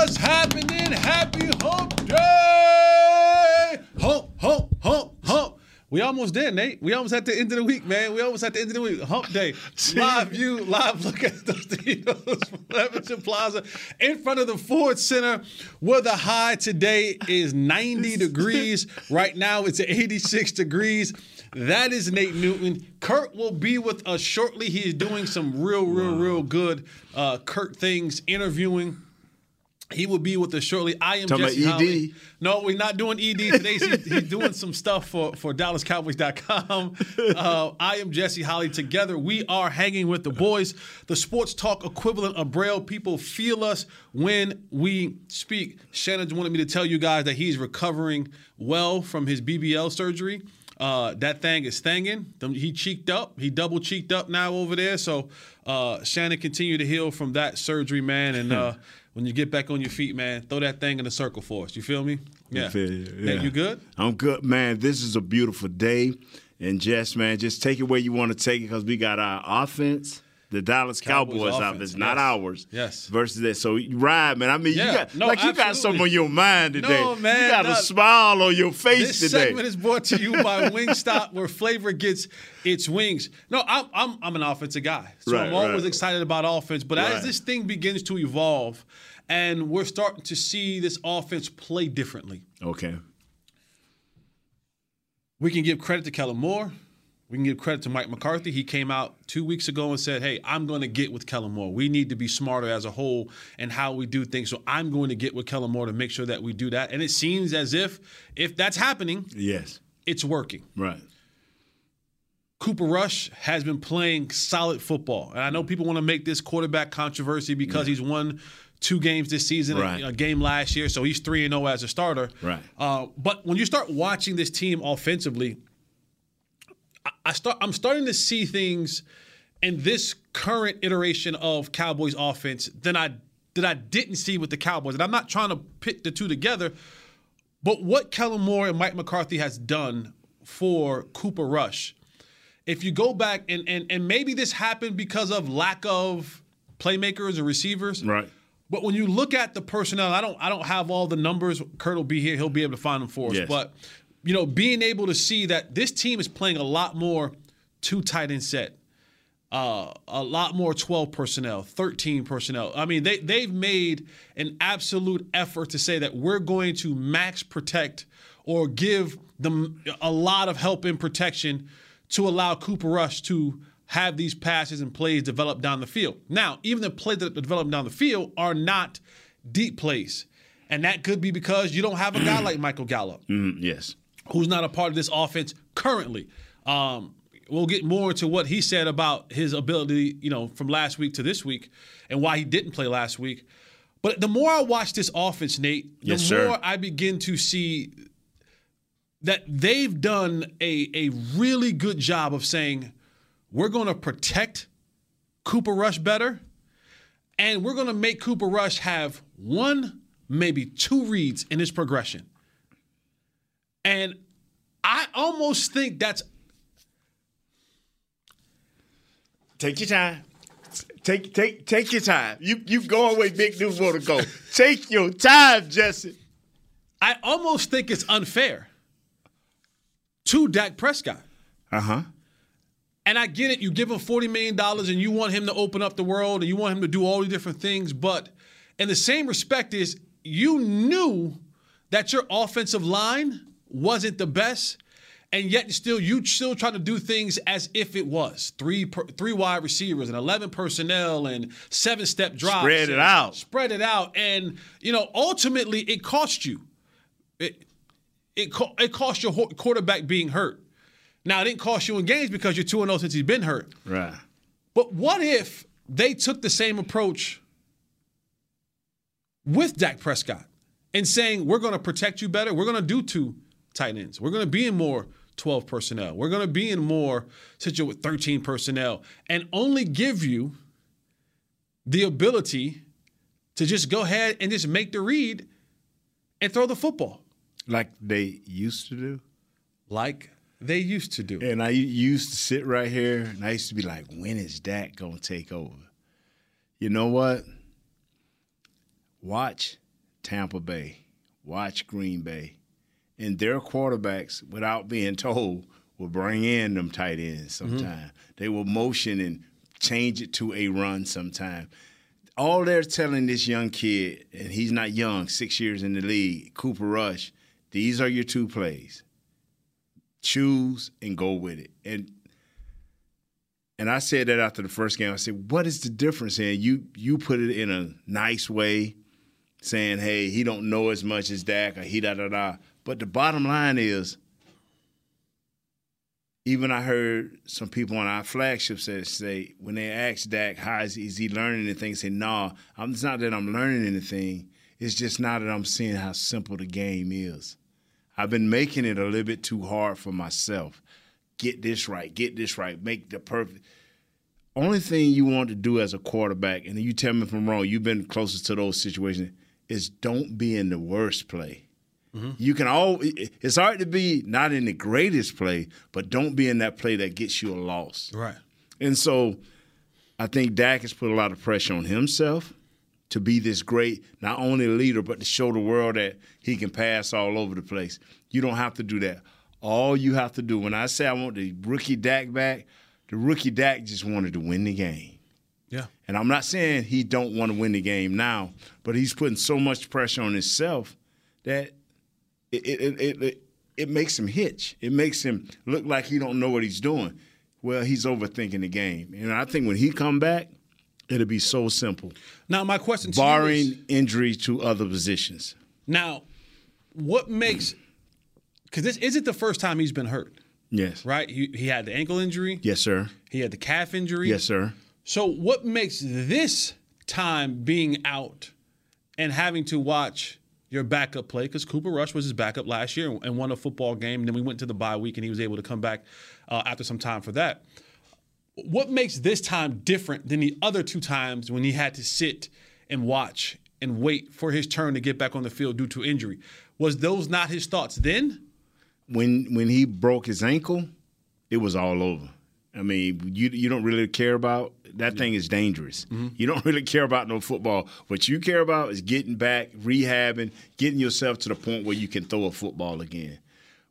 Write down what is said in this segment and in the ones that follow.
What's happening? Happy hump day! Hump, hump, hump, hump. We almost there, Nate. We almost at the end of the week, man. We almost at the end of the week. Hump day. Live view, live look at the studios from Levenson Plaza in front of the Ford Center, where the high today is 90 degrees. Right now, it's 86 degrees. That is Nate Newton. Kurt will be with us shortly. He is doing some real, real, real good uh, Kurt things, interviewing. He will be with us shortly. I am Talking Jesse about ED? Holly. No, we're not doing ED today. He's, he's doing some stuff for, for DallasCowboys.com. Uh, I am Jesse Holly. Together, we are hanging with the boys, the sports talk equivalent of Braille. People feel us when we speak. Shannon wanted me to tell you guys that he's recovering well from his BBL surgery. Uh, that thing is thanging. He cheeked up. He double cheeked up now over there. So uh, Shannon continue to heal from that surgery, man. And uh, when you get back on your feet, man, throw that thing in the circle for us. You feel me? Yeah. feel you, yeah. you good? I'm good, man. This is a beautiful day. And Jess, man, just take it where you want to take it because we got our offense, the Dallas Cowboys Cowboys, offense, offense, not yes. ours. Yes. Versus that. So you ride, man. I mean, Yeah. you got No, like you got absolutely. something on your mind today. No, man, You got not- a smile on your face This today. This segment is brought to you by Wingstop, where flavor gets its wings. No, I'm I'm, I'm an offensive guy, so Right, I'm always right. excited about offense. But as this thing begins to evolve, and we're starting to see this offense play differently, okay. we can give credit to Kellen Moore. We can give credit to Mike McCarthy. He came out two weeks ago and said, Hey, I'm going to get with Kellen Moore. We need to be smarter as a whole and how we do things. So I'm going to get with Kellen Moore to make sure that we do that. And it seems as if if that's happening, Yes. it's working. Right. Cooper Rush has been playing solid football. And I know people want to make this quarterback controversy because he's won two games this season, a- Right. a, game last year, so he's 3 and 0 as a starter. Right. Uh, but when you start watching this team offensively, I, start I'm starting to see things in this current iteration of Cowboys offense than I that I didn't see with the Cowboys. And I'm not trying to pit the two together, but what Kellen Moore and Mike McCarthy has done for Cooper Rush, if you go back and and and maybe this happened because of lack of playmakers or receivers. Right. But when you look at the personnel, I don't I don't have all the numbers. Kurt will be here; he'll be able to find them for us. Yes. But you know, being able to see that this team is playing a lot more two tight end set, uh, a lot more twelve personnel, thirteen personnel. I mean, they they've made an absolute effort to say that we're going to max protect or give them a lot of help in protection to allow Cooper Rush to have these passes and plays develop down the field. Now, even the plays that develop down the field are not deep plays. And that could be because you don't have a guy like Michael Gallup Mm, yes. Who's not a part of this offense currently. Um, we'll get more into what he said about his ability, you know, from last week to this week and why he didn't play last week. But the more I watch this offense, Nate, the Yes, more I begin to see that they've done a, a really good job of saying, we're going to protect Cooper Rush better, and we're going to make Cooper Rush have one, maybe two reads in his progression. And I almost think that's Take your time. Take take take your time. You you going where Big News want to go. take your time, Jesse. I almost think it's unfair to Dak Prescott. Uh huh. And I get it, you give him $40 million and you want him to open up the world and you want him to do all these different things, but in the same respect is you knew that your offensive line wasn't the best, and yet still you still trying to do things as if it was three per, three wide receivers and eleven personnel and seven step drops. Spread it out. Spread it out, and you know ultimately it cost you. It, it co- it cost your quarterback being hurt. Now it didn't cost you in games because you're two and zero since he's been hurt. Right. But what if they took the same approach with Dak Prescott and saying we're going to protect you better? We're going to do two tight ends. We're going to be in more 12 personnel. We're going to be in more situation with 13 personnel and only give you the ability to just go ahead and just make the read and throw the football Like they used to do. like they used to do. And I used to sit right here and I used to be like, when is Dak going to take over? You know what? Watch Tampa Bay, watch Green Bay. And their quarterbacks, without being told, will bring in them tight ends mm-hmm. sometime. They will motion and change it to a run sometime. All they're telling this young kid, and he's not young, six years in the league, Cooper Rush, these are your two plays choose and go with it. And and I said that after the first game. I said, "What is the difference?" And you you put it in a nice way, saying, "Hey, he don't know as much as Dak, or he da da da." But the bottom line is, even I heard some people on our flagship say, say when they asked Dak, "How is he, is he learning anything?" He Say, "No, I'm, it's not that I'm learning anything. It's just now that I'm seeing how simple the game is." I've been making it a little bit too hard for myself. Get this right, get this right, make the perfect. Only thing you want to do as a quarterback, and you tell me if I'm wrong, you've been closest to those situations, is don't be in the worst play. Mm-hmm. You can all. It's hard to be not in the greatest play, but don't be in that play that gets you a loss. Right. And so I think Dak has put a lot of pressure on himself to be this great, not only leader, but to show the world that he can pass all over the place. You don't have to do that. All you have to do, when I say I want the rookie Dak back, the rookie Dak just wanted to win the game. Yeah. And I'm not saying he don't want to win the game now, but he's putting so much pressure on himself that it it, it, it, it makes him hitch. It makes him look like he don't know what he's doing. Well, he's overthinking the game. And I think when he come back, it'll be so simple. Now my question to you is- Barring injury to other positions. Now, what makes because this isn't the first time he's been hurt, Yes. right? He, he had the ankle injury, Yes, sir. he had the calf injury. Yes, sir. So, what makes this time being out and having to watch your backup play? Because Cooper Rush was his backup last year and won a football game. And then we went to the bye week and he was able to come back uh, after some time for that. What makes this time different than the other two times when he had to sit and watch and wait for his turn to get back on the field due to injury? Was those not his thoughts then? When when he broke his ankle, it was all over. I mean, you you don't really care about that thing is dangerous. You don't really care about no football. What you care about is getting back, rehabbing, getting yourself to the point where you can throw a football again.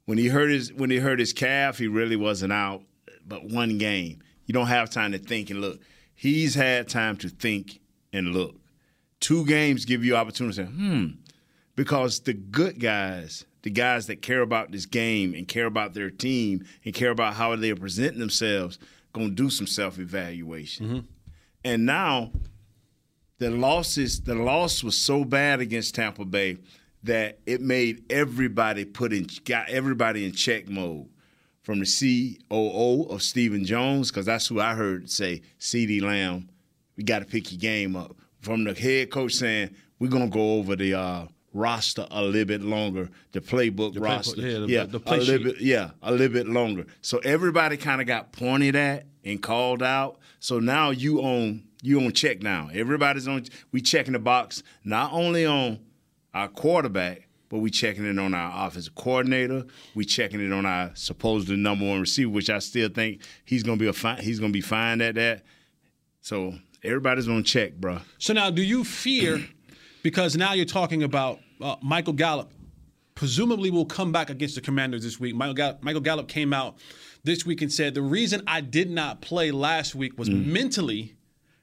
When he hurt his when he hurt his calf, he really wasn't out but one game. You don't have time to think and look. He's had time to think and look. Two games give you opportunity to say, hmm, because the good guys, the guys that care about this game and care about their team and care about how they are presenting themselves, gonna do some self evaluation. And now, the losses, the loss was so bad against Tampa Bay that it made everybody put in, got everybody in check mode. From the COO of Stephen Jones, because that's who I heard say, CeeDee Lamb, we got to pick your game up. From the head coach saying, we're going to go over the uh, roster a little bit longer, the playbook playbook, roster. yeah, the- the play a little bit, yeah, a little bit longer. So everybody kind of got pointed at and called out. So now you on you on check now. Everybody's on. We checking the box not only on our quarterback, but we checking it on our offensive coordinator. We checking it on our supposedly number one receiver, which I still think he's gonna be a fine. He's gonna be fine at that. So everybody's on check, bro. So now, do you fear because now you're talking about uh, Michael Gallup, presumably will come back against the Commanders this week. Michael Gallup, Michael Gallup came out this week and said the reason I did not play last week was mentally,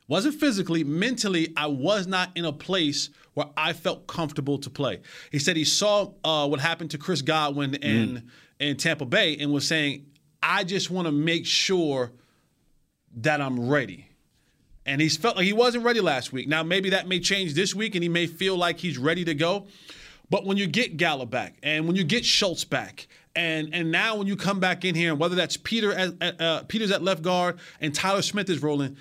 wasn't physically, mentally I was not in a place where I felt comfortable to play. He said he saw uh, what happened to Chris Godwin in in Tampa Bay and was saying I just want to make sure that I'm ready and he's felt like he wasn't ready last week. Now maybe that may change this week, and he may feel like he's ready to go. But when you get Gallup back, and when you get Schultz back, and and now when you come back in here, and whether that's Peter at, uh, Peters at left guard and Tyler Smith is rolling,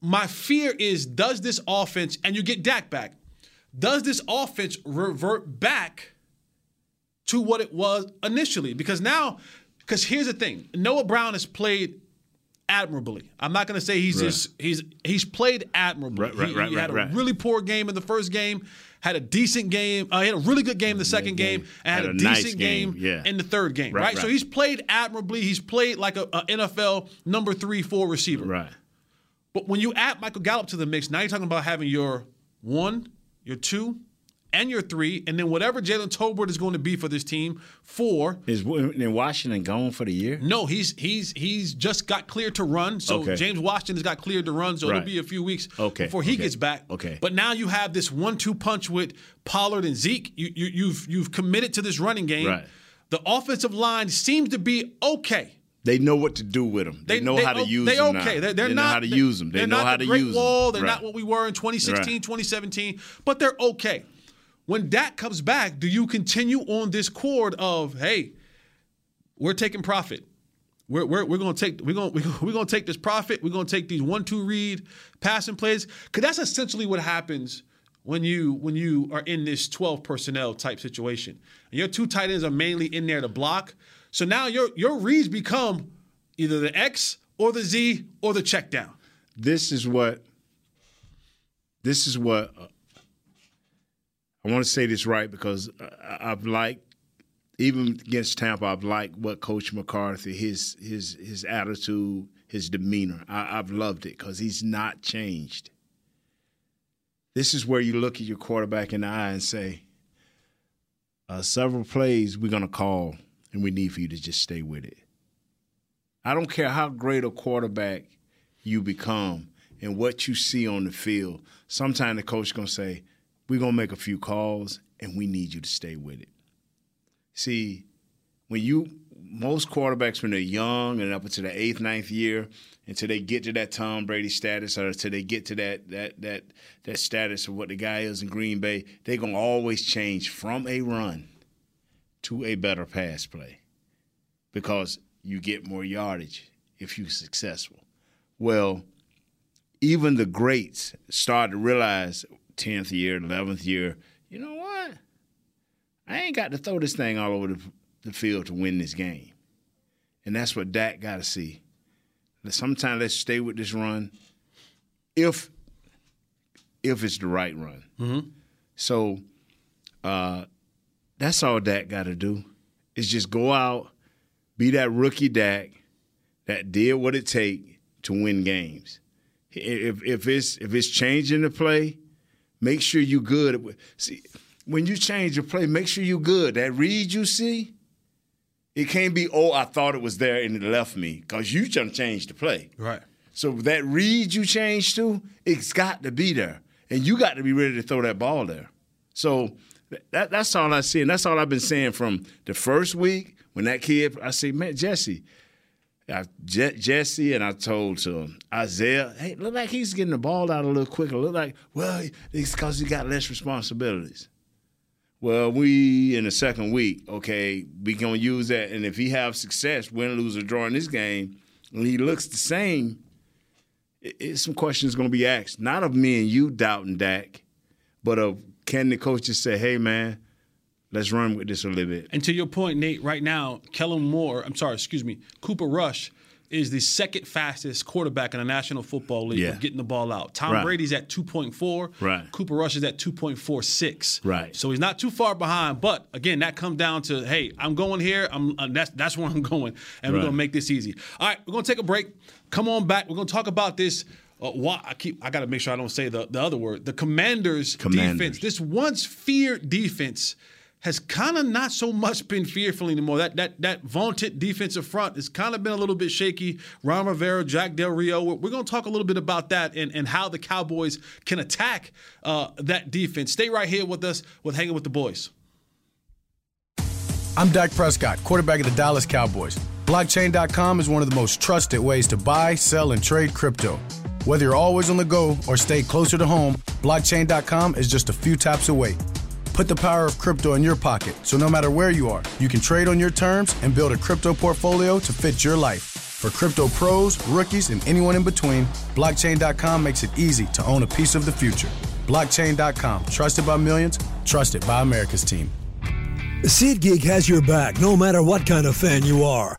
my fear is does this offense and you get Dak back, does this offense revert back to what it was initially? Because now, because here's the thing, Noah Brown has played admirably. I'm not going to say he's Right. just he's he's played admirably. Right, right, he, right, he had right, a really poor game in the first game, had a decent game, uh, he had a really good game in the second game, and had, Had a, a nice decent game, game, yeah. in the third game. Right, Right, so he's played admirably. He's played like a, a NFL number three, four receiver. Right. But when you add Michael Gallup to the mix, now you're talking about having your one, your two, and your three, and then whatever Jalen Tolbert is going to be for this team, four. Is in Washington gone for the year? No, he's he's he's just got cleared to run. So Okay. James Washington has got cleared to run. So Right. it'll be a few weeks Okay, before he okay, gets back. okay. But now you have this one-two punch with Pollard and Zeke. You, you you've you've committed to this running game. Right. The offensive line seems to be okay. They know what to do with them. They, know how to use they them. okay. They're, they're they not know how to they- use them. They they're know not how the to great use wall. them. They're Right. not what we were in 2016, Right. 2017, but they're okay. When Dak comes back, do you continue on this chord of hey, we're taking profit. We're, we're, we're gonna take we're gonna we're gonna take this profit. We're gonna take these one two read passing plays because that's essentially what happens when you when you are in this 12 personnel type situation. And your two tight ends are mainly in there to block. So now your your reads become either the X or the Z or the check down. this is what this is what uh, I want to say this right because I- I've liked even against Tampa I've liked what Coach McCarthy his his his attitude his demeanor I, I've loved it because he's not changed. This is where you look at your quarterback in the eye and say, uh, several plays we're gonna call and we need for you to just stay with it. I don't care how great a quarterback you become and what you see on the field. Sometimes the coach gonna say, "We're gonna make a few calls, and we need you to stay with it." See, when you most quarterbacks when they're young and up until the eighth, ninth year, until they get to that Tom Brady status, or until they get to that that that that status of what the guy is in Green Bay, they're gonna always change from a run to a better pass play because you get more yardage if you're successful. Well, even the greats start to realize 10th year, 11th year, you know what? I ain't got to throw this thing all over the, the field to win this game. And that's what Dak got to see. Sometimes let's stay with this run if if it's the right run. So uh, that's all Dak got to do is just go out, be that rookie Dak that did what it take to win games. If if it's if it's changing the play, make sure you good. See, when you change your play, make sure you good. That read you see, it can't be oh I thought it was there and it left me because you just changed the play. Right. So that read you changed to, it's got to be there, and you got to be ready to throw that ball there. So that, that's all I see, and that's all I've been saying from the first week when that kid. I say, man, Jesse, I, Je- Jesse, and I told to him, Isaiah, hey, look like he's getting the ball out a little quicker. Look like, well, it's because he got less responsibilities. Well, we in the second week, okay, we gonna use that, and if he have success, win, lose, or draw in this game, and he looks the same, it, it's some questions gonna be asked, not of me and you doubting Dak, but of can the coach just say, hey man, let's run with this a little bit. And to your point, Nate, right now, Kellen Moore, I'm sorry, excuse me, Cooper Rush is the second fastest quarterback in the National Football League Yeah. of getting the ball out. Tom Right. Brady's at 2.4. Right. Cooper Rush is at 2.46. Right. So he's not too far behind. But again, that comes down to, hey, I'm going here. I'm uh, that's that's where I'm going, and we're gonna make this easy. All right, we're gonna take a break. Come on back. We're gonna talk about this. Uh, why I keep I gotta make sure I don't say the, the other word. The Commanders, Commanders. defense. This once feared defense has kind of not so much been fearful anymore. That that that vaunted defensive front has kind of been a little bit shaky. Ron Rivera, Jack Del Rio. We're, we're going to talk a little bit about that and, and how the Cowboys can attack uh, that defense. Stay right here with us with Hanging with the Boys. I'm Dak Prescott, quarterback of the Dallas Cowboys. Blockchain.com is one of the most trusted ways to buy, sell, and trade crypto. Whether you're always on the go or stay closer to home, blockchain.com is just a few taps away. Put the power of crypto in your pocket so no matter where you are, you can trade on your terms and build a crypto portfolio to fit your life. For crypto pros, rookies, and anyone in between, blockchain.com makes it easy to own a piece of the future. Blockchain.com, trusted by millions, trusted by America's team. SeatGeek has your back no matter what kind of fan you are.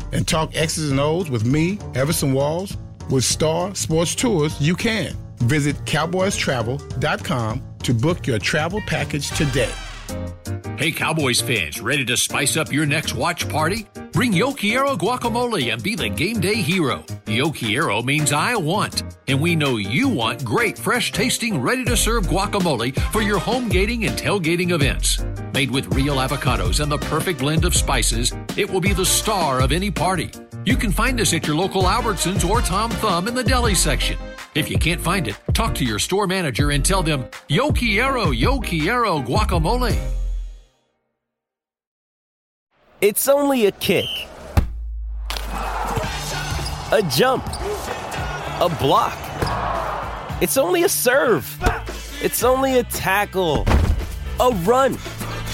and talk X's and O's with me, Everson Walls? With Star Sports Tours, you can. Visit cowboystravel.com to book your travel package today. Hey, Cowboys fans, ready to spice up your next watch party? Bring Yo Quiero guacamole and be the game day hero. Yo Quiero means I want, and we know you want great, fresh tasting, ready to serve guacamole for your home gating and tailgating events. Made with real avocados and the perfect blend of spices, it will be the star of any party. You can find us at your local Albertsons or Tom Thumb in the deli section. If you can't find it, talk to your store manager and tell them, Yo Quiero, Yo Quiero guacamole. It's only a kick, a jump, a block. It's only a serve. It's only a tackle, a run.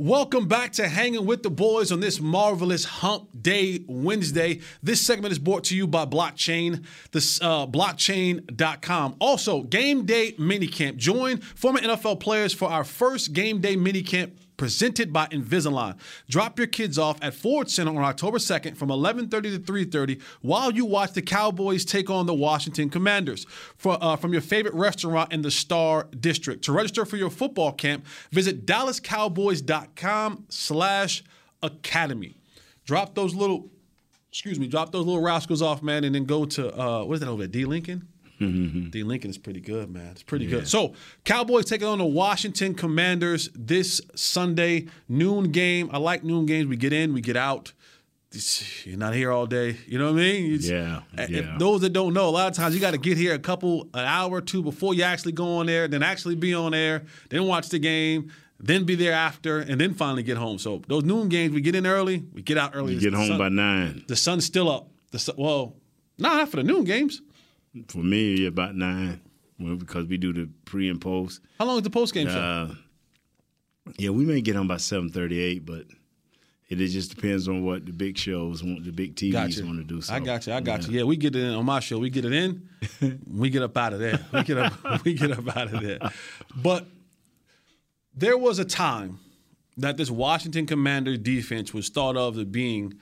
Welcome back to Hanging with the Boys on this marvelous Hump Day Wednesday. This segment is brought to you by Blockchain, this uh, blockchain.com. Also, Game Day Minicamp. Join former NFL players for our first Game Day Minicamp presented by Invisalign. Drop your kids off at Ford Center on October 2nd from 11:30 to 3:30 while you watch the Cowboys take on the Washington Commanders for, uh, from your favorite restaurant in the Star District. To register for your football camp, visit dallascowboys.com/academy. Drop those little excuse me, drop those little rascals off, man, and then go to uh, what is that over there? D Lincoln. Mm-hmm. D Lincoln is pretty good, man. It's pretty good. So Cowboys taking on the Washington Commanders this Sunday noon game. I like noon games. We get in, we get out. You're not here all day. You know what I mean? It's- Yeah, yeah. those that don't know, a lot of times you got to get here a couple, an hour or two before you actually go on there, then actually be on there, then watch the game, then be there after, and then finally get home. So those noon games, we get in early, we get out early. You get home sun- by nine. The sun's still up. The sun, well, no, not for the noon games. For me, about nine. Well, because we do the pre and post. How long is the post game show? Uh, yeah, we may get on by seven thirty eight, but it, it just depends on what the big shows want, the big TVs Got you. want to do. So, I got you. I got you. Yeah, we get it in on my show. We get it in. we get up out of there. We get up. we get up out of there. But there was a time that this Washington Commander defense was thought of as being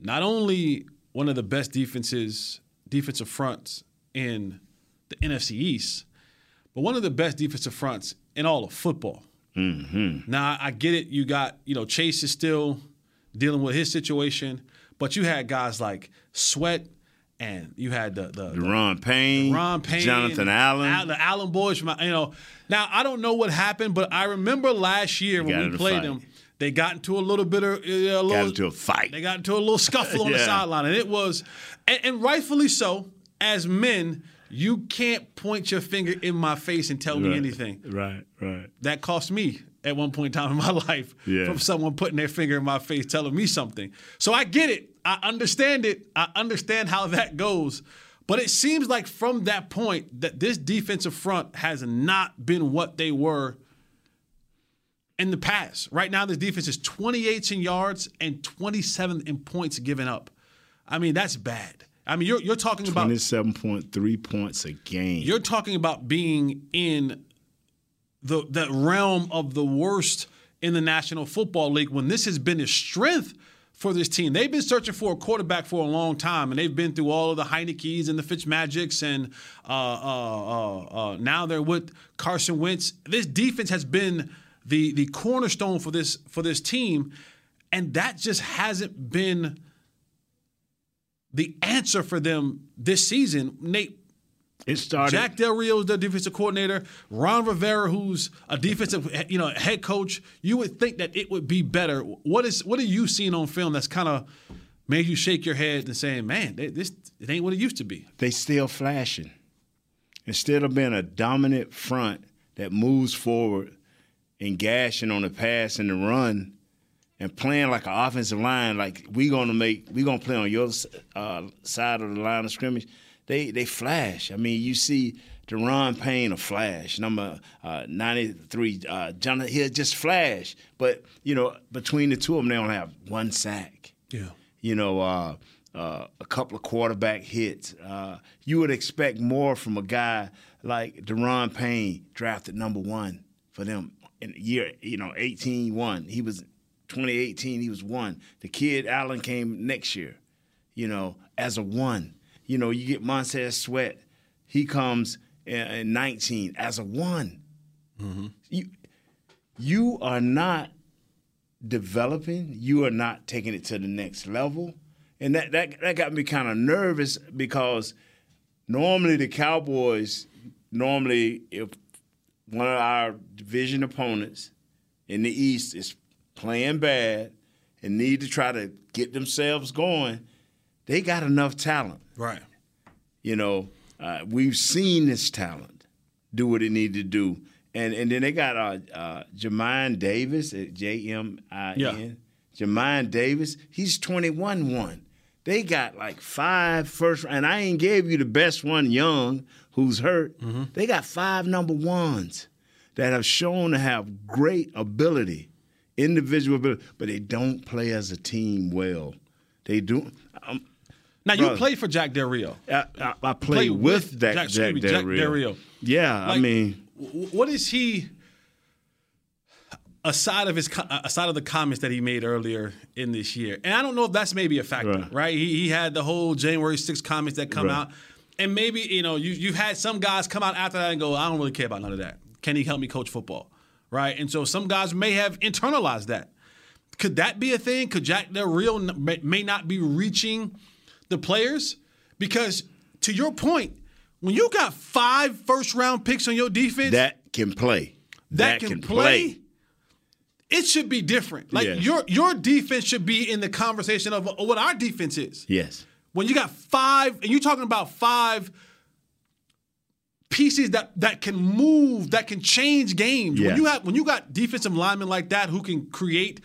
not only one of the best defenses, defensive fronts in the NFC East, but one of the best defensive fronts in all of football. Now I get it. You got you know Chase is still dealing with his situation, but you had guys like Sweat, and you had the the, the Ron Payne, Ron Payne, Jonathan Allen. Al- the Allen boys. From, you know, now I don't know what happened, but I remember last year when we played fight. them, they got into a little bit of uh, a little, got into a fight. they got into a little scuffle on the sideline, and it was, and, and rightfully so. As men, you can't point your finger in my face and tell me anything. Right, right. That cost me at one point in time in my life Yeah. from someone putting their finger in my face telling me something. So I get it. I understand it. I understand how that goes. But it seems like from that point that this defensive front has not been what they were in the past. Right now, this defense is 28th in yards and 27th in points given up. I mean, that's bad. I mean, you're you're talking about twenty-seven point three points a game. You're talking about being in the that realm of the worst in the National Football League when this has been a strength for this team. They've been searching for a quarterback for a long time, and they've been through all of the Heinicke's and the Fitzmagics, and uh, uh, uh, uh, now they're with Carson Wentz. This defense has been the the cornerstone for this for this team, and that just hasn't been the answer for them this season. Nate, it started. Jack Del Rio is the defensive coordinator. Ron Rivera, who's a defensive, you know, head coach. You would think that it would be better. What is what are you seeing on film that's kind of made you shake your head and saying, "Man, this it ain't what it used to be." They still flashing. Instead of being a dominant front that moves forward and gashing on the pass and the run, and playing like an offensive line, like we gonna make we gonna play on your uh, side of the line of scrimmage they they flash. I mean, you see Daron Payne a flash, number uh, 93. Uh, Jonathan Hill just flash. But, you know, between the two of them, they only have one sack. Yeah. You know, uh, uh, a couple of quarterback hits. Uh, you would expect more from a guy like Daron Payne, drafted number one for them in year, you know, 18 1. He was 2018, he was one. The kid Allen came next year, you know, as a one you know, you get Montez Sweat. He comes in 19 as a one. Mm-hmm. You, you are not developing. You are not taking it to the next level. And that, that, that got me kind of nervous because normally the Cowboys, normally if one of our division opponents in the East is playing bad and need to try to get themselves going, they got enough talent Right. You know, uh, we've seen this talent do what it needed to do. And and then they got uh, uh Jamin Davis at J M I N. Yeah. Davis, he's 21 1. They got like five first, and I ain't gave you the best one, Young, who's hurt. Mm-hmm. They got five number ones that have shown to have great ability, individual ability, but they don't play as a team well. They do. Um, now you played for Jack Del Rio. I, I, I played, with, with Jack, Jack, Jack, Del, Rio. Del Rio. Yeah, like, I mean, what is he? Aside of his, aside of the comments that he made earlier in this year, and I don't know if that's maybe a factor, right? right? He, he had the whole January 6th comments that come right. out, and maybe you know you you've had some guys come out after that and go, I don't really care about none of that. Can he help me coach football, right? And so some guys may have internalized that. Could that be a thing? Could Jack Del Rio may not be reaching the players because to your point, when you got five first round picks on your defense that can play, that, that can, can play, play, it should be different. Like yes. your your defense should be in the conversation of what our defense is. Yes. When you got five, and you're talking about five pieces that that can move, that can change games. Yes. When you have when you got defensive linemen like that who can create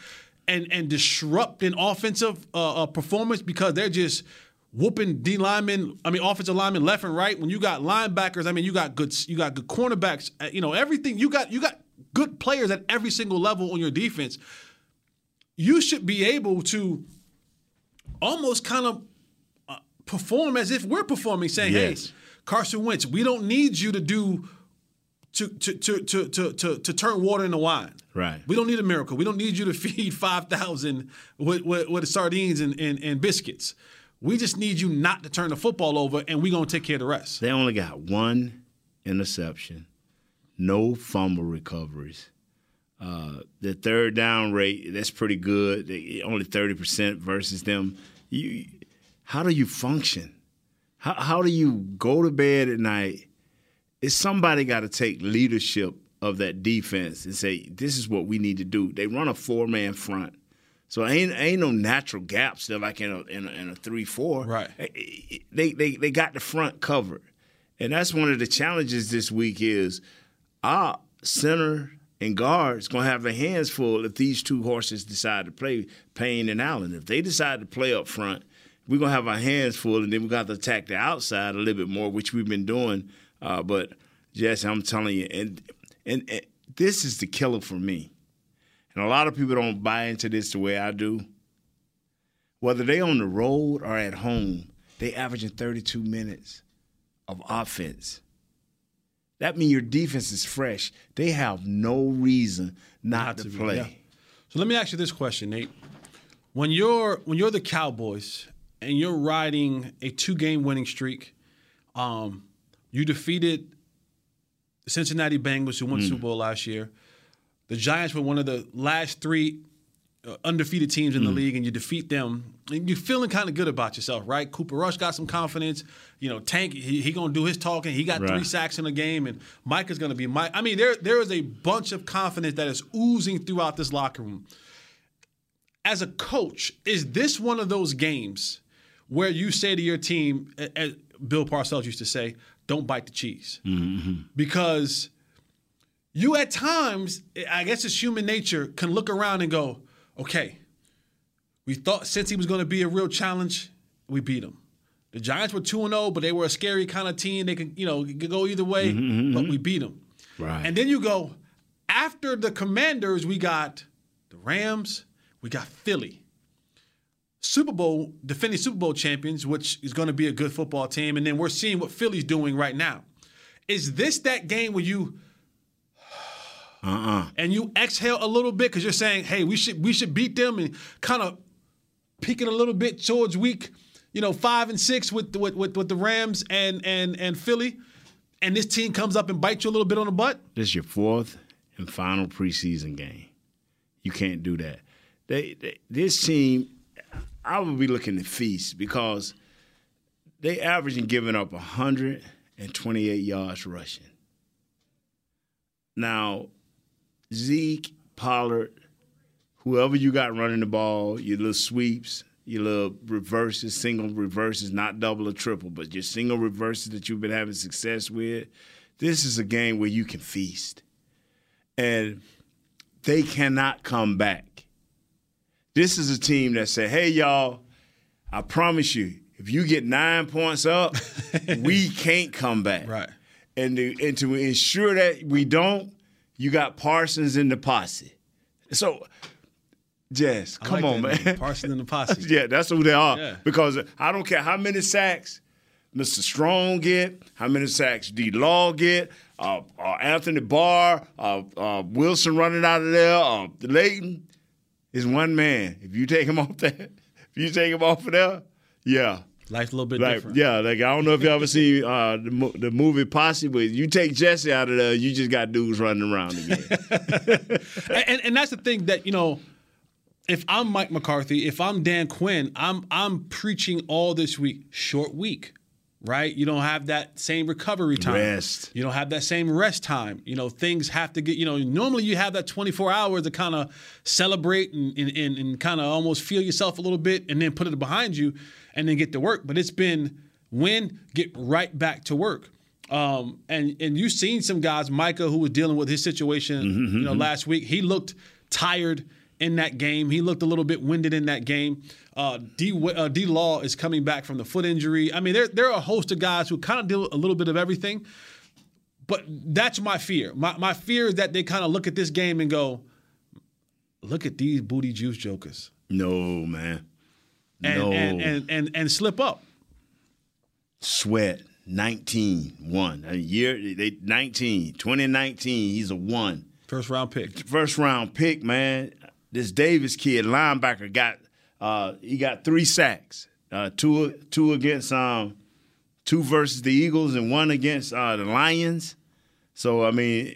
and and disrupt an offensive uh, uh, performance because they're just whooping D linemen, I mean offensive linemen left and right. When you got linebackers, I mean you got good you got good cornerbacks, uh, you know, everything. You got you got good players at every single level on your defense. You should be able to almost kind of uh, perform as if we're performing saying, yes. "Hey, Carson Wentz, we don't need you to do to to to to to to, to turn water into wine. Right. We don't need a miracle. We don't need you to feed five thousand with, with, with sardines and, and, and biscuits. We just need you not to turn the football over, and we're gonna take care of the rest. They only got one interception, no fumble recoveries. Uh, the third down rate that's pretty good. They, only thirty percent versus them. You, how do you function? How, how do you go to bed at night? Is somebody got to take leadership of that defense and say, "This is what we need to do." They run a four man front. So ain't ain't no natural gaps. They're like in a in a, in a three four. Right. Eh, eh, eh, they they they got the front covered, and that's one of the challenges this week is our center and guards gonna have their hands full if these two horses decide to play Payne and Allen. If they decide to play up front, we're gonna have our hands full, and then we got to attack the outside a little bit more, which we've been doing. Uh, but Jesse, I'm telling you, and, and and this is the killer for me and a lot of people don't buy into this the way I do. Whether they on the road or at home, they averaging 32 minutes of offense. That means your defense is fresh. They have no reason not, to, to play. yeah. So let me ask you this question, Nate. When you're when you're the Cowboys and you're riding a two game winning streak, um, you defeated the Cincinnati Bengals who won the Super Bowl last year. The Giants were one of the last three uh, undefeated teams in the league, and you defeat them. And you're feeling kind of good about yourself, right? Cooper Rush got some confidence. You know, Tank he, he gonna do his talking. He got three sacks in the game, and Mike is gonna be Mike. I mean, there there is a bunch of confidence that is oozing throughout this locker room. As a coach, is this one of those games where you say to your team, as Bill Parcells used to say, "Don't bite the cheese," mm-hmm. because you at times, I guess it's human nature, can look around and go, okay, we thought since he was going to be a real challenge, we beat him. The Giants were 2 0, but they were a scary kind of team. They could, you know, could go either way, mm-hmm, mm-hmm. but we beat them. Right. And then you go, after the Commanders, we got the Rams, we got Philly. Super Bowl, defending Super Bowl champions, which is going to be a good football team. And then we're seeing what Philly's doing right now. Is this that game where you Uh-uh. and you exhale a little bit because you're saying, "Hey, we should we should beat them," and kind of peeking a little bit towards week, you know, five and six with with with, with the Rams and and and Philly, and this team comes up and bites you a little bit on the butt. This is your fourth and final preseason game. You can't do that. They, they this team, I would be looking to feast because they averaging giving up 128 yards rushing. Now, Zeke, Pollard, whoever you got running the ball, your little sweeps, your little reverses, single reverses, not double or triple, but your single reverses that you've been having success with. This is a game where you can feast. And they cannot come back. This is a team that said, hey, y'all, I promise you, if you get nine points up, we can't come back. Right. And to, and to ensure that we don't, you got Parsons in the posse. So, Jess, I come like on, man. name, Parsons in the posse. yeah, that's who they are. Yeah. Because I don't care how many sacks Mr. Strong get, how many sacks D. Law get, uh, uh, Anthony Barr, uh, uh, Wilson running out of there, uh, Leighton is one man. If you take him off that, if you take him off of there, yeah. Life's a little bit Like, different. yeah, like I don't know if you ever seen uh, the, the movie Posse, but you take Jesse out of there, you just got dudes running around again. and, and and that's the thing that you know if i'm mike mccarthy if i'm dan quinn i'm i'm preaching all this week short week right? You don't have that same recovery time. Rest. you don't have that same rest time. You know things have to get you know normally you have that 24 hours to kind of celebrate and, and, and, and kind of almost feel yourself a little bit and then put it behind you and then get to work. But it's been win get right back to work. Um, and and you've seen some guys, Micah, who was dealing with his situation, Mm-hmm, you know, last week. He looked tired in that game. He looked a little bit winded in that game. Uh, D uh, D Law is coming back from the foot injury. I mean, there there are a host of guys who kind of deal a little bit of everything. But that's my fear. My my fear is that they kind of look at this game and go, "Look at these booty juice jokers," no, man. and no. and, and and and slip up. Sweat, 19, one. A year, they 19, 2019, he's a one. First round pick. First round pick, man. This Davis kid, linebacker, got uh, he got three sacks. Uh, two two against um two versus the Eagles and one against uh, the Lions. So I mean,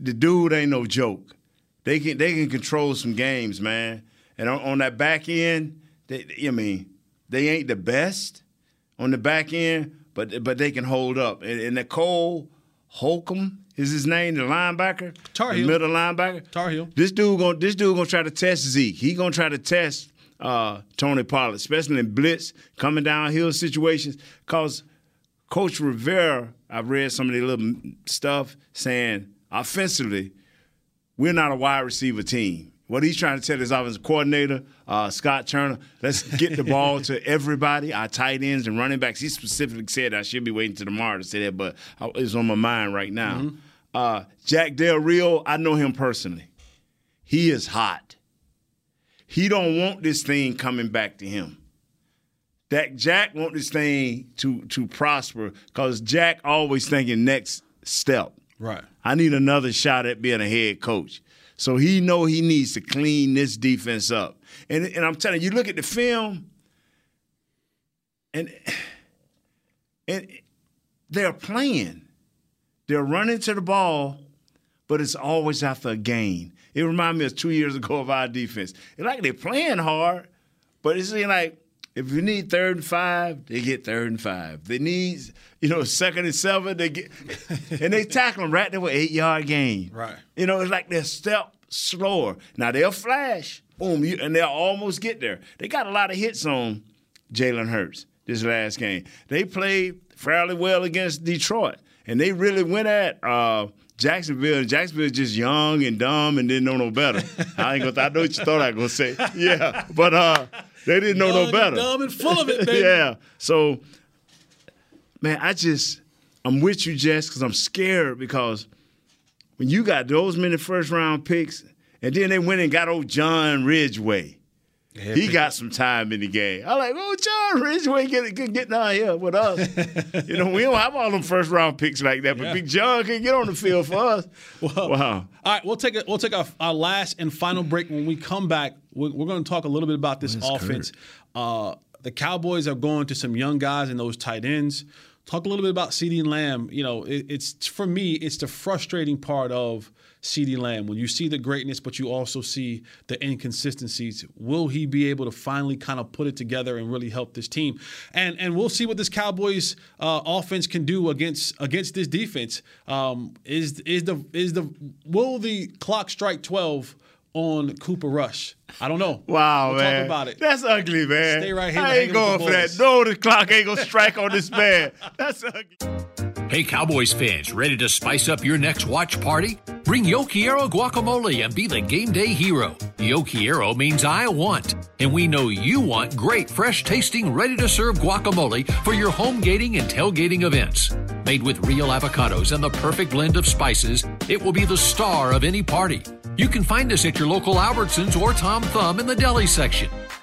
the dude ain't no joke. They can they can control some games, man. And on, on that back end, they, I mean, they ain't the best on the back end, but but they can hold up. And, and Nicole Holcomb is his name, the linebacker, Tar the Heel. middle linebacker. Tar Heel. This dude gonna this dude gonna try to test Zeke. He gonna try to test uh, Tony Pollard, especially in blitz coming downhill situations. Cause Coach Rivera, I've read some of the little stuff saying offensively, we're not a wide receiver team. What he's trying to tell his offensive coordinator, uh, Scott Turner, let's get the ball to everybody, our tight ends and running backs. He specifically said I should be waiting till tomorrow to say that, but it's on my mind right now. Uh, Jack Del Rio, I know him personally. He is hot. He don't want this thing coming back to him. that Jack want this thing to to prosper because Jack always thinking next step. Right. I need another shot at being a head coach. So he know he needs to clean this defense up. And and I'm telling you, you look at the film, and and they're playing. They're running to the ball, but it's always after a gain. It reminds me of two years ago of our defense. It's like they're playing hard, but it's like if you need third and five, they get third and five. They need, you know, second and seven, they get, and they tackle them right there with eight yard gain. Right. You know, it's like they're step slower. Now they'll flash, boom, you, and they'll almost get there. They got a lot of hits on Jalen Hurts this last game. They played fairly well against Detroit, and they really went at uh, Jacksonville. And Jacksonville just young and dumb and didn't know no better. I ain't gonna. I know what you thought I was gonna say. Yeah, but uh, they didn't know no and better. dumb and full of it, baby. yeah. So, man, I just I'm with you, Jess, because I'm scared because when you got those many first round picks, and then they went and got old John Ridgeway. He got some time in the game. I like, oh, John Ridgeway get get, get down here with us. you know, we don't have all them first round picks like that, but Yeah. Big John can get on the field for us. Well, wow. All right, we'll take a, we'll take our, our last and final break. When we come back, we're, we're going to talk a little bit about this offense. Uh, the Cowboys are going to some young guys and those tight ends. Talk a little bit about CeeDee Lamb. You know, it, it's for me, it's the frustrating part of CeeDee Lamb when you see the greatness, but you also see the inconsistencies. Will he be able to finally kind of put it together and really help this team? And and we'll see what this Cowboys uh, offense can do against against this defense. Um, is is the is the will the clock strike twelve? On Cooper Rush, I don't know. Wow, we'll man. Talk about it. That's ugly, man. Stay right here. I ain't going for that. No, the clock ain't gonna strike on this man. That's ugly. Hey, Cowboys fans, ready to spice up your next watch party? Bring Yo Quiero guacamole and be the game day hero. Yokiero means I want, and we know you want great, fresh tasting, ready to serve guacamole for your home gating and tailgating events. Made with real avocados and the perfect blend of spices, it will be the star of any party. You can find us at your local Albertsons or Tom Thumb in the deli section.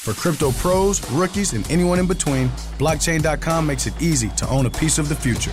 For crypto pros, rookies, and anyone in between, blockchain.com makes it easy to own a piece of the future.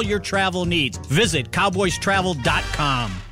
your travel needs. Visit cowboystravel.com.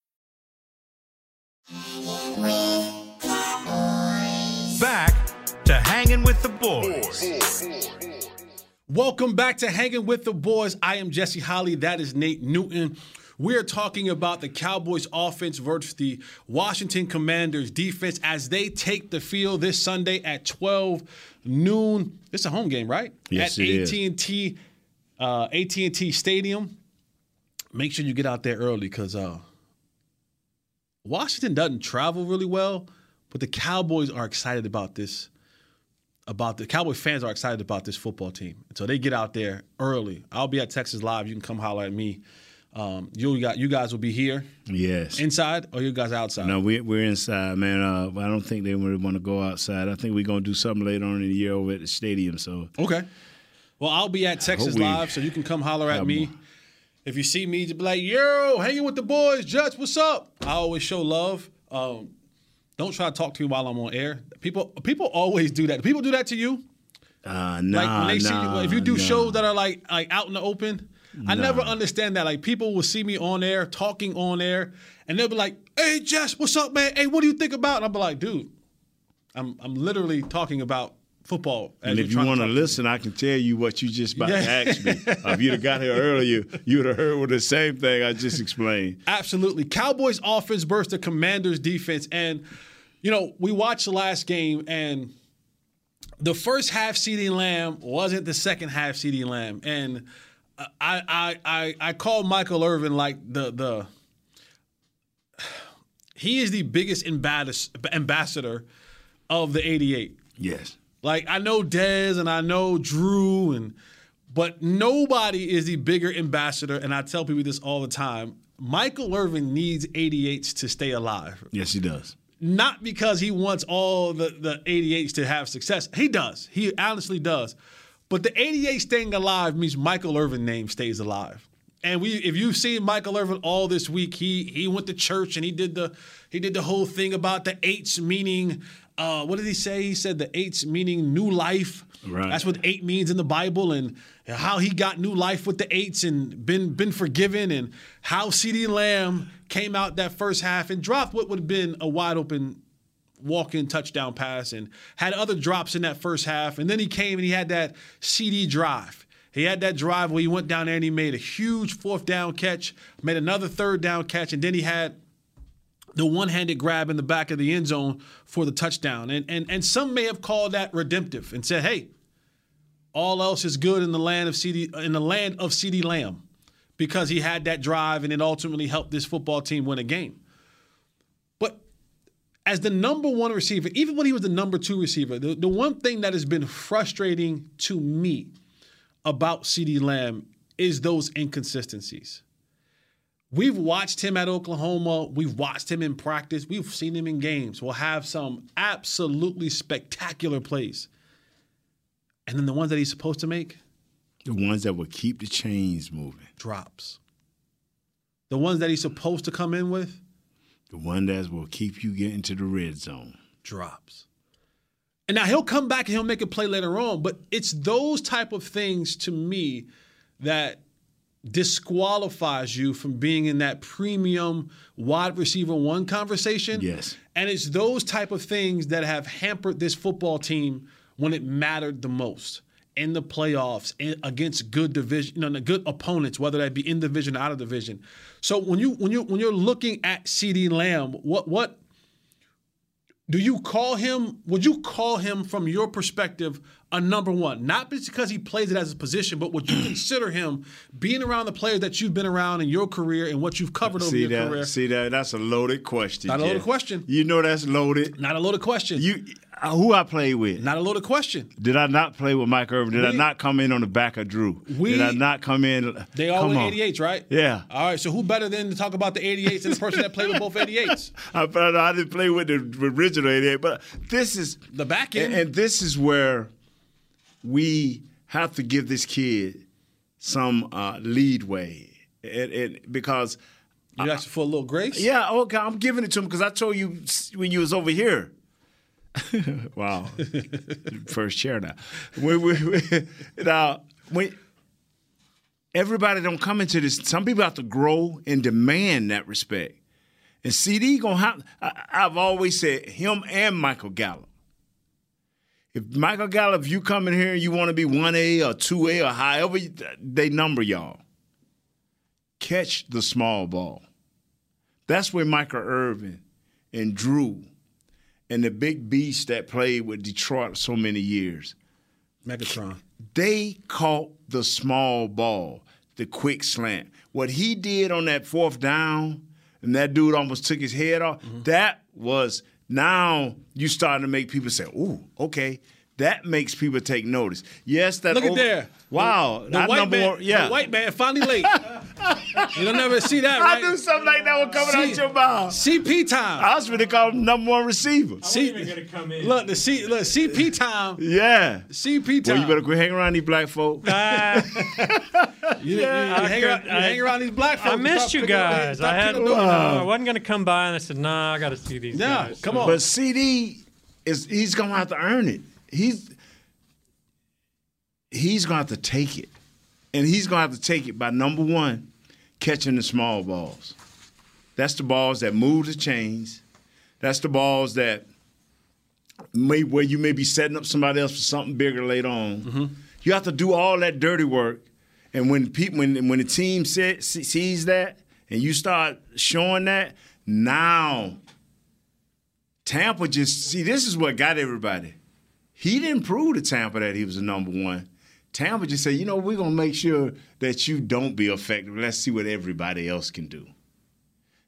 Back to hanging with the boys. Welcome back to Hanging with the Boys. I am Jesse Holley. That is Nate Newton. We're talking about the Cowboys offense versus the Washington Commanders defense as they take the field this Sunday at 12 noon. It's a home game, right? Yes, at it is. AT&T uh, AT&T Stadium. make sure you get out there early because uh, Washington doesn't travel really well, but the Cowboys are excited about this. About the Cowboy fans are excited about this football team, and so they get out there early. I'll be at Texas Live. You can come holler at me. Um, you got you guys will be here. Yes. Inside or you guys outside? No, we, we're inside, man. Uh, I don't think they really want to go outside. I think we're going to do something later on in the year over at the stadium. So Okay. Well, I'll be at Texas we Live, so you can come holler at me. more. If you see me, just be like, "Yo, hanging with the boys, Judge, what's up?" I always show love. Um, don't try to talk to me while I'm on air. People, people always do that. People do that to you. uh, nah, like when they see nah, you, if you do nah. shows that are like like out in the open. I never understand that. Like people will see me on air, talking on air, and they'll be like, "Hey, Jess, what's up, man? Hey, what do you think about?" And I'll be like, "Dude, I'm I'm literally talking about football." And if you want to talk me." listen, I can tell you what you just about to ask me. if you'd have got here earlier, you would have heard with the same thing I just explained. Absolutely. Cowboys offense versus the Commanders defense. And, you know, we watched the last game and the first half CeeDee Lamb wasn't the second half CeeDee Lamb. And uh, I I I I call Michael Irvin like the the he is the biggest ambas- ambassador of the 88. Yes. Like I know Dez and I know Drew and but nobody is the bigger ambassador and I tell people this all the time. Michael Irvin needs 88s to stay alive. Yes, he does. Not because he wants all the, the 88s to have success. He does. He honestly does. But the 88 staying alive means Michael Irvin name stays alive. And we if you've seen Michael Irvin all this week, he he went to church and he did the he did the whole thing about the eights meaning uh, what did he say? He said the eights meaning new life. Right. That's what eight means in the Bible, and how he got new life with the eights and been been forgiven, and how CeeDee Lamb came out that first half and dropped what would have been a wide open walk-in touchdown pass, and had other drops in that first half, and then he came and he had that CD drive. He had that drive where he went down there and he made a huge fourth down catch, made another third down catch, and then he had the one-handed grab in the back of the end zone for the touchdown. And and and some may have called that redemptive and said, "Hey, all else is good in the land of CeeDee in the land of CeeDee Lamb." Because he had that drive and it ultimately helped this football team win a game. But as the number one receiver, even when he was the number two receiver, the, the one thing that has been frustrating to me about CeeDee Lamb is those inconsistencies. We've watched him at Oklahoma. We've watched him in practice. We've seen him in games. We'll have some absolutely spectacular plays. And then the ones that he's supposed to make, The ones that will keep the chains moving. drops. The ones that he's supposed to come in with, The one that will keep you getting to the red zone. drops. And now he'll come back and he'll make a play later on, but it's those type of things to me that disqualifies you from being in that premium wide receiver one conversation. Yes. And it's those type of things that have hampered this football team when it mattered the most in the playoffs in, against good division, you know, good opponents, whether that be in division or out of division. So when you when you when you're looking at CeeDee Lamb, what what do you call him? Would you call him from your perspective a number one? Not just because he plays it as a position, but would you consider him being around the players that you've been around in your career and what you've covered over See your that? career? See that? That's a loaded question. Not a loaded Jeff. question. You know that's loaded. Not a loaded question. You uh, who I played with? Not a loaded question. Did I not play with Mike Irvin? Did I not come in on the back of Drew? We- Did I not come in? They all come were 88s, right? Yeah. All right. So who better than to talk about the 88s than the person that played with both 88s? I, but I didn't play with the original 88, but this is The back and, end. and this is where we have to give this kid some uh, leadway, and, because you asked for a little grace. yeah, okay, I'm giving it to him because I told you when you was over here. wow, first chair now. When, we, now when everybody don't come into this, some people have to grow and demand that respect. And CeeDee gonna have. I, I've always said him and Michael Gallup. If Michael Gallup, if you come in here and you want to be one A or two A or however you, they number y'all, catch the small ball. That's where Michael Irvin and Drew and the big beast that played with Detroit so many years, Megatron. they caught the small ball. the quick slant. What he did on that fourth down, and that dude almost took his head off. Mm-hmm. That was now you starting to make people say, "Ooh, okay." That makes people take notice. Yes, that Look at there. Wow, The that white number man, one, yeah. the white man finally late. you don't never see that, Right? I right? knew something like that was coming C- out your mouth. CP time. I was going to call him number one receiver. C- Look, the C, look, CP time. Yeah. CP time. Well, time. you better quit hanging around these black folk. You, you- you I hang, could- around, you I- hang around these black folks. I missed you guys. I had picking no, I wasn't going to come by, and I said, "Nah, I got to see these Yeah, guys." come on. But CeeDee is he's gonna have to earn it. He's he's gonna have to take it. And he's gonna have to take it by number one, catching the small balls. That's the balls that move the chains. That's the balls that may where you may be setting up somebody else for something bigger later on. Mm-hmm. You have to do all that dirty work. And when people when when the team se- sees that and you start showing that, now Tampa just see this is what got everybody. He didn't prove to Tampa that he was the number one. Tampa just said, you know, we're gonna make sure that you don't be effective. Let's see what everybody else can do.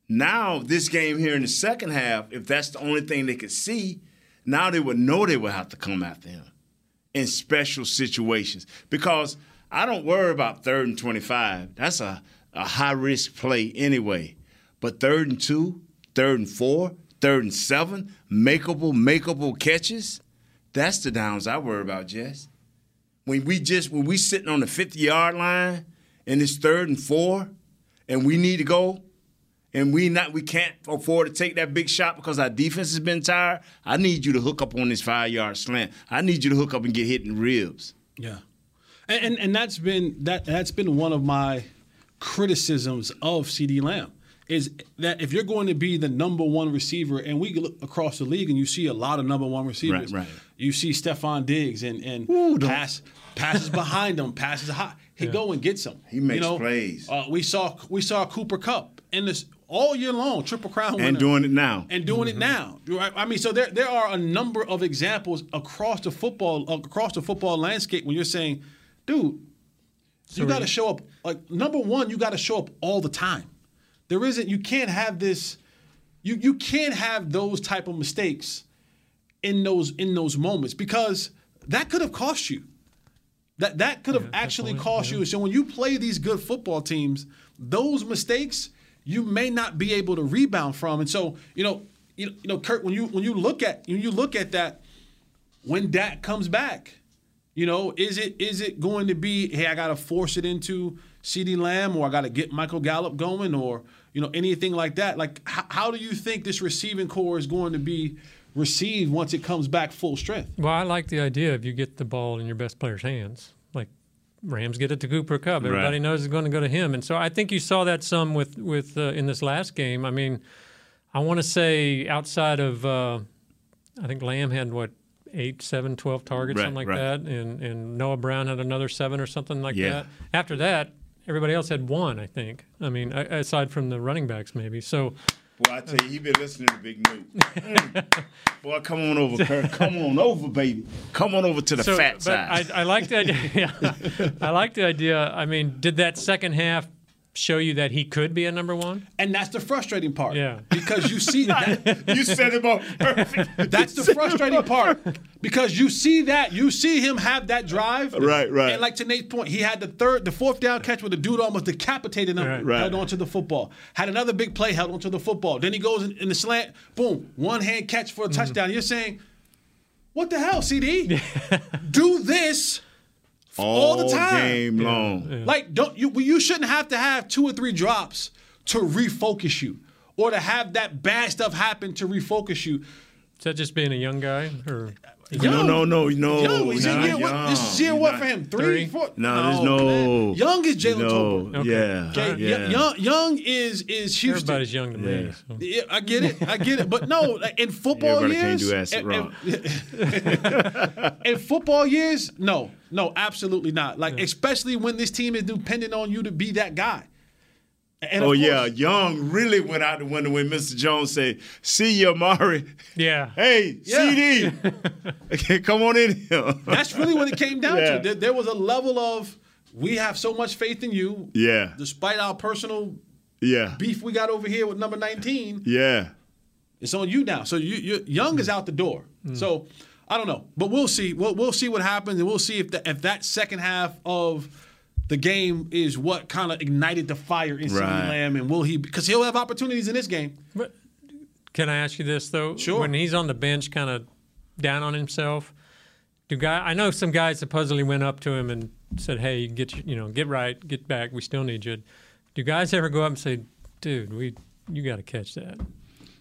Now, this game here in the second half, if that's the only thing they could see, now they would know they would have to come after him in special situations. Because I don't worry about third and 25. That's a, a high risk play anyway. But third and two, third and four, third and seven, makeable, makeable catches, that's the downs I worry about, Jess. When we just when we sitting on the 50 yard line and it's third and four and we need to go and we not we can't afford to take that big shot because our defense has been tired, I need you to hook up on this five yard slant. I need you to hook up and get hit in the ribs. Yeah, and, and and that's been that that's been one of my criticisms of CeeDee Lamb is that if you're going to be the number one receiver, and we look across the league and you see a lot of number one receivers, Right, right. You see Stefon Diggs and and pass passes behind him, passes high, he go and gets them. He makes you know? plays. Uh, we saw we saw Cooper Kupp in this all year long, triple crown winner And doing it now. and doing it now. Right? I mean, so there there are a number of examples across the football across the football landscape when you're saying, dude, you got to show up. Like number one, you got to show up all the time. There isn't. You can't have this. You you can't have those type of mistakes in those in those moments because that could have cost you. That that could have actually cost you. So when you play these good football teams, those mistakes you may not be able to rebound from. And so you know you know, you know Kurt, when you when you look at when you look at that, when Dak comes back, you know, is it is it going to be, hey, I gotta force it into CeeDee Lamb or I gotta get Michael Gallup going or, you know, anything like that? Like how, how do you think this receiving corps is going to be received once it comes back full strength? Well, I like the idea of you get the ball in your best player's hands. Like Rams get it to Cooper Kupp. Everybody Right. knows it's going to go to him. And so I think you saw that some with with uh, in this last game. I mean, I want to say outside of uh, I think Lamb had what eight, seven, 12 targets, Right, something like right. that, and and Noah Brown had another seven or something like Yeah. that. After that, everybody else had one. I think. I mean, aside from the running backs, maybe. So. Boy, I tell you, he been listening to Big. Mm. Boy, come on over, Kurt. Come on over, baby. Come on over to the So, fat but side. I, I like the idea. I like the idea. I mean, did that second half show you that he could be a number one? And that's the frustrating part. Yeah. Because you see that you said him up perfect. That's the frustrating part because you see that you see him have that drive, Right, right. And like to Nate's point, he had the third, the fourth down catch where the dude almost decapitated him, Right. Right. held onto the football. Had another big play, held onto the football. Then he goes in, in the slant, boom, one hand catch for a Mm-hmm. touchdown. You're saying, what the hell, CeeDee? Do this all the time. game long. Like, don't you? You shouldn't have to have two or three drops to refocus you, or to have that bad stuff happen to refocus you. Is that just being a young guy, or No, no, no, no. Young, he's in not year what? This is year what for him? Three, Three? four? No, there's no. man. Young is Jalen no, Tolbert. Okay. Yeah. Okay, yeah. Young, young is is Houston. everybody's young to me? Yeah. so. Yeah, I get it. I get it. But no, like in football Everybody can't years, do acid in- rock. in, in football years, no, no, absolutely not. Like especially when this team is dependent on you to be that guy. And of Oh yeah, Young really went out the window when Mr. Jones said, "See you, Amari. Yeah. Hey, Yeah. CeeDee, okay, come on in here." That's really what it came down Yeah. to. There, there was a level of we have so much faith in you. Yeah. Despite our personal Yeah. beef we got over here with number 19, Yeah. it's on you now. So you, you Young is out the door. Mm. So I don't know, but we'll see. We'll, we'll see what happens, and we'll see if the, if that second half of the game is what kind of ignited the fire in CeeDee Lamb, and will he? Because he'll have opportunities in this game. But Can I ask you this though? Sure. When he's on the bench, kind of down on himself, do guy? I know some guys supposedly went up to him and said, "Hey, get you know, get right, get back. We still need you." Do guys ever go up and say, "Dude, we you got to catch that"?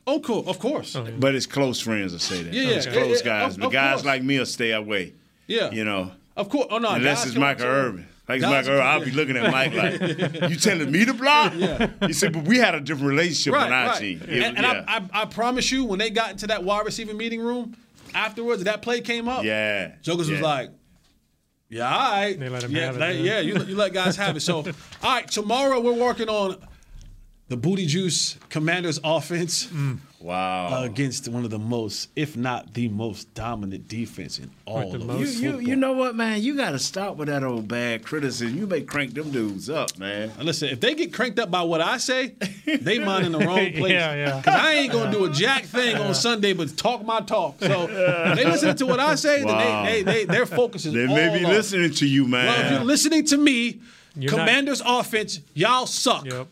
Oh, cool. Of course. Oh, but it's close friends will say that. Yeah, yeah. It's close Yeah, yeah, guys. of- but of guys course. like me will stay away. Yeah. You know. Of course. Oh no. Unless it's Michael to. Irvin. Like it's Michael Irvin, I'll be looking at Mike like, you telling me to block? Yeah. He said, but we had a different relationship Right, on our right. team. And, and yeah. I, I, I promise you, when they got into that wide receiver meeting room afterwards, that play came up. Yeah. Jokers was like, "Yeah, all right, They let him yeah, have it, let- yeah. yeah, you, you let guys have it." So, all right, tomorrow we're working on the Booty Juice Commanders offense. Mm. Wow. Uh, against one of the most, if not the most dominant defense in all of You, football. you, you know what, man? You got to stop with that old bad criticism. You may crank them dudes up, man. Listen, if they get cranked up by what I say, they mind in the wrong place. Yeah, yeah. Because I ain't gonna do a jack thing on Sunday, but talk my talk. So if they listen to what I say, Wow. then they, they, they, their focus is They all may be on- listening to you, man. Well, if you're listening to me, You're not- Commanders offense, y'all suck, Yep.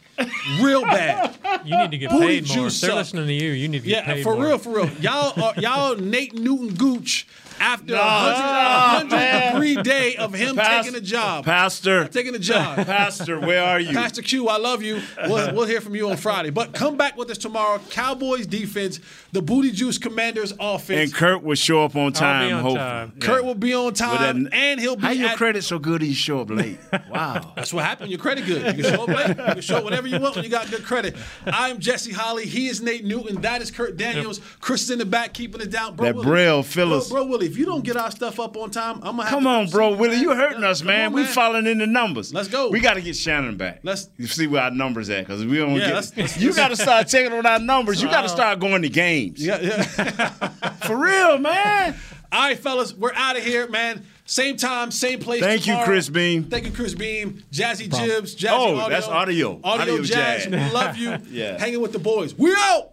real bad. You need to get Booty paid more. they're suck. listening to you, you need to get Yeah, paid for more. real, for real. Y'all are y'all Nate Newton Gooch after a no, hundred degree day of him Pas- taking a job. Pastor, taking a job. Pastor, where are you? Pastor Q, I love you. We'll, we'll hear from you on Friday. But come back with us tomorrow. Cowboys defense, the Booty Juice Commanders offense. and Kurt will show up on time. on hopefully. time. Kurt will be on time, that- and he'll be How your credit so good? You show up late. Wow. That's what happened. Your credit good. You can show up late. You can show up whatever you want when you got good credit. I'm Jesse Holley. He is Nate Newton. That is Kurt Daniels. Chris is in the back keeping it down. Bro, That Willie, Braille Phyllis. Bro, bro, Willie, if you don't get our stuff up on time, I'm gonna have Come to on, bro, see you, Willie, man. you hurting us, man. on, we falling in the numbers. Let's go. We got to get Shannon back. Let's- You see where our numbers at because we don't Yeah, get. let's- let's- you got to start checking on our numbers. You got to start going to games. Yeah, yeah. For real, man. All right, fellas, we're out of here, man. Same time, same place. Thank you. Chris Beam. Thank you, Chris Beam. Jazzy Jibs. Jazzy Oh, audio. that's audio. Audio, Audio jazz. jazz. We love you. Yeah. Hanging with the boys. We out.